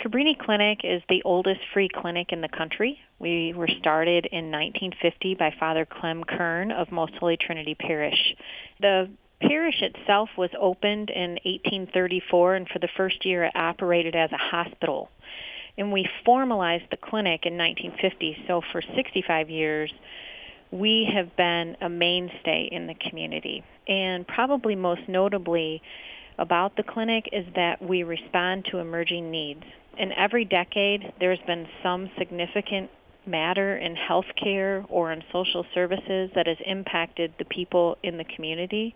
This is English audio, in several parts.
Cabrini Clinic is the oldest free clinic in the country. We were started in 1950 by Father Clem Kern of Most Holy Trinity Parish. The parish itself was opened in 1834 and for the first year it operated as a hospital. And we formalized the clinic in 1950, so for 65 years we have been a mainstay in the community. And probably most notably about the clinic is that we respond to emerging needs. In every decade, there's been some significant matter in healthcare or in social services that has impacted the people in the community.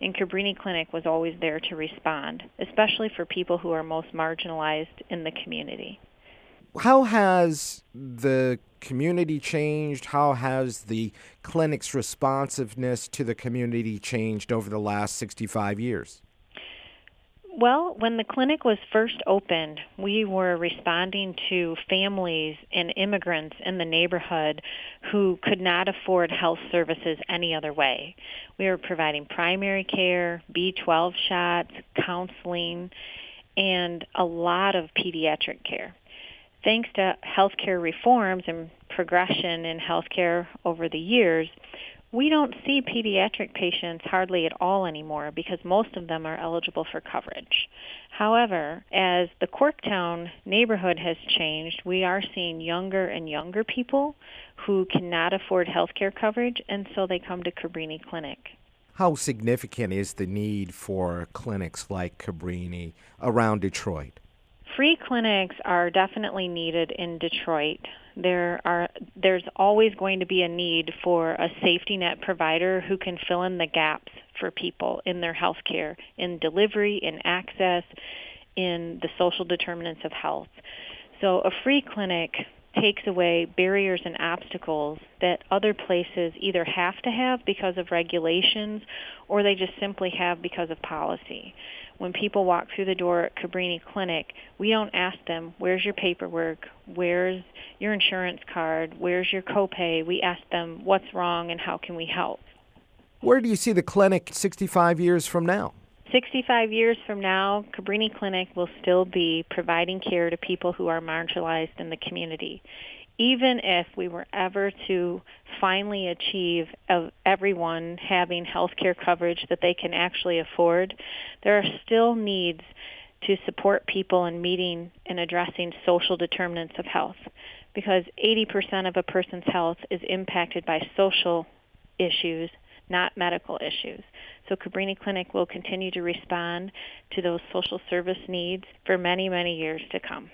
And Cabrini Clinic was always there to respond, especially for people who are most marginalized in the community. How has the community changed? How has the clinic's responsiveness to the community changed over the last 65 years? Well, when the clinic was first opened, we were responding to families and immigrants in the neighborhood who could not afford health services any other way. We were providing primary care, B12 shots, counseling, and a lot of pediatric care. Thanks to healthcare reforms and progression in healthcare over the years, we don't see pediatric patients hardly at all anymore because most of them are eligible for coverage. However, as the Corktown neighborhood has changed, we are seeing younger and younger people who cannot afford health care coverage, and so they come to Cabrini Clinic. How significant is the need for clinics like Cabrini around Detroit? Free clinics are definitely needed in Detroit. There are there's always going to be a need for a safety net provider who can fill in the gaps for people in their health care, in delivery, in access, in the social determinants of health. So a free clinic takes away barriers and obstacles that other places either have to have because of regulations or they just simply have because of policy when people walk through the door at Cabrini Clinic, we don't ask them, where's your paperwork? Where's your insurance card? Where's your copay? We ask them, what's wrong and how can we help? Where do you see the clinic 65 years from now? 65 years from now, Cabrini Clinic will still be providing care to people who are marginalized in the community even if we were ever to finally achieve everyone having health care coverage that they can actually afford, there are still needs to support people in meeting and addressing social determinants of health because 80% of a person's health is impacted by social issues, not medical issues. So Cabrini Clinic will continue to respond to those social service needs for many, many years to come.